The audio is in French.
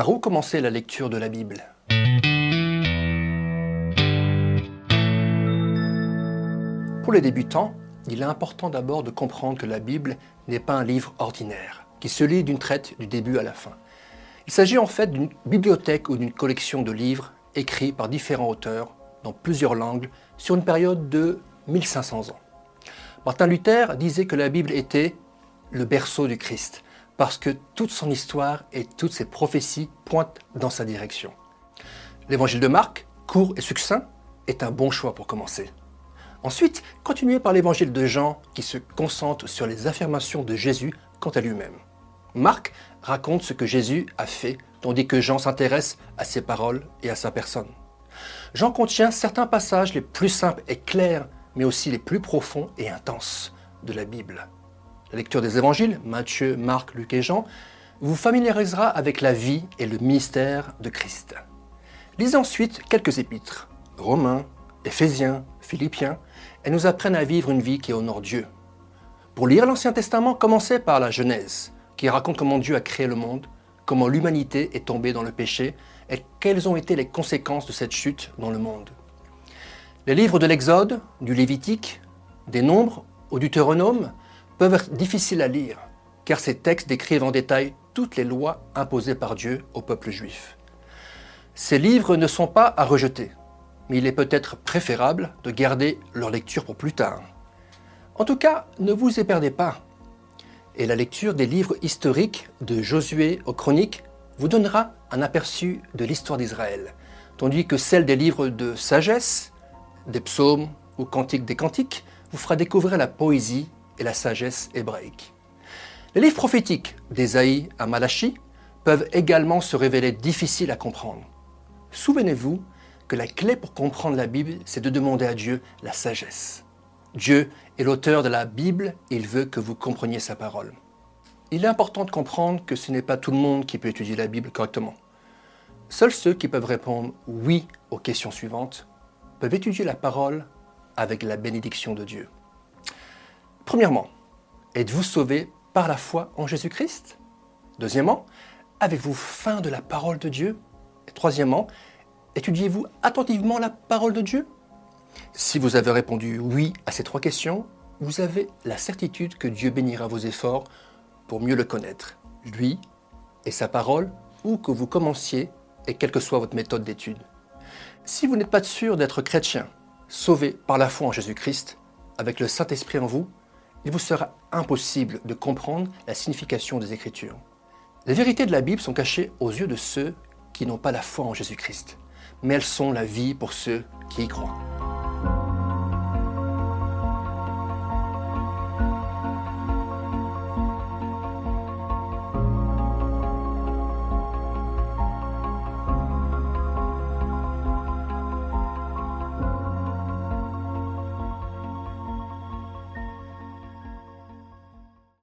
Par où commencer la lecture de la Bible? Pour les débutants, il est important d'abord de comprendre que la Bible n'est pas un livre ordinaire, qui se lit d'une traite du début à la fin. Il s'agit en fait d'une bibliothèque ou d'une collection de livres écrits par différents auteurs dans plusieurs langues sur une période de 1500 ans. Martin Luther disait que la Bible était le berceau du Christ, parce que toute son histoire et toutes ses prophéties pointent dans sa direction. L'évangile de Marc, court et succinct, est un bon choix pour commencer. Ensuite, continuez par l'évangile de Jean qui se concentre sur les affirmations de Jésus quant à lui-même. Marc raconte ce que Jésus a fait, tandis que Jean s'intéresse à ses paroles et à sa personne. Jean contient certains passages les plus simples et clairs, mais aussi les plus profonds et intenses de la Bible. La lecture des évangiles, Matthieu, Marc, Luc et Jean, vous familiarisera avec la vie et le ministère de Christ. Lisez ensuite quelques épîtres, Romains, Éphésiens, Philippiens, elles nous apprennent à vivre une vie qui honore Dieu. Pour lire l'Ancien Testament, commencez par la Genèse, qui raconte comment Dieu a créé le monde, comment l'humanité est tombée dans le péché et quelles ont été les conséquences de cette chute dans le monde. Les livres de l'Exode, du Lévitique, des Nombres du Deutéronome peuvent être difficiles à lire, car ces textes décrivent en détail toutes les lois imposées par Dieu au peuple juif. Ces livres ne sont pas à rejeter, mais il est peut-être préférable de garder leur lecture pour plus tard. En tout cas, ne vous y perdez pas. Et la lecture des livres historiques de Josué aux Chroniques vous donnera un aperçu de l'histoire d'Israël, tandis que celle des livres de sagesse, des psaumes ou cantiques des cantiques vous fera découvrir la poésie et la sagesse hébraïque. Les livres prophétiques d'Ésaïe à Malachie peuvent également se révéler difficiles à comprendre. Souvenez-vous que la clé pour comprendre la Bible, c'est de demander à Dieu la sagesse. Dieu est l'auteur de la Bible et il veut que vous compreniez sa parole. Il est important de comprendre que ce n'est pas tout le monde qui peut étudier la Bible correctement. Seuls ceux qui peuvent répondre oui aux questions suivantes peuvent étudier la parole avec la bénédiction de Dieu. Premièrement, êtes-vous sauvé par la foi en Jésus-Christ? Deuxièmement, avez-vous faim de la parole de Dieu? Troisièmement, Étudiez-vous attentivement la parole de Dieu? Si vous avez répondu oui à ces trois questions, vous avez la certitude que Dieu bénira vos efforts pour mieux le connaître, lui et sa parole, où que vous commenciez et quelle que soit votre méthode d'étude. Si vous n'êtes pas sûr d'être chrétien, sauvé par la foi en Jésus-Christ, avec le Saint-Esprit en vous, il vous sera impossible de comprendre la signification des Écritures. Les vérités de la Bible sont cachées aux yeux de ceux qui n'ont pas la foi en Jésus-Christ mais elles sont la vie pour ceux qui y croient.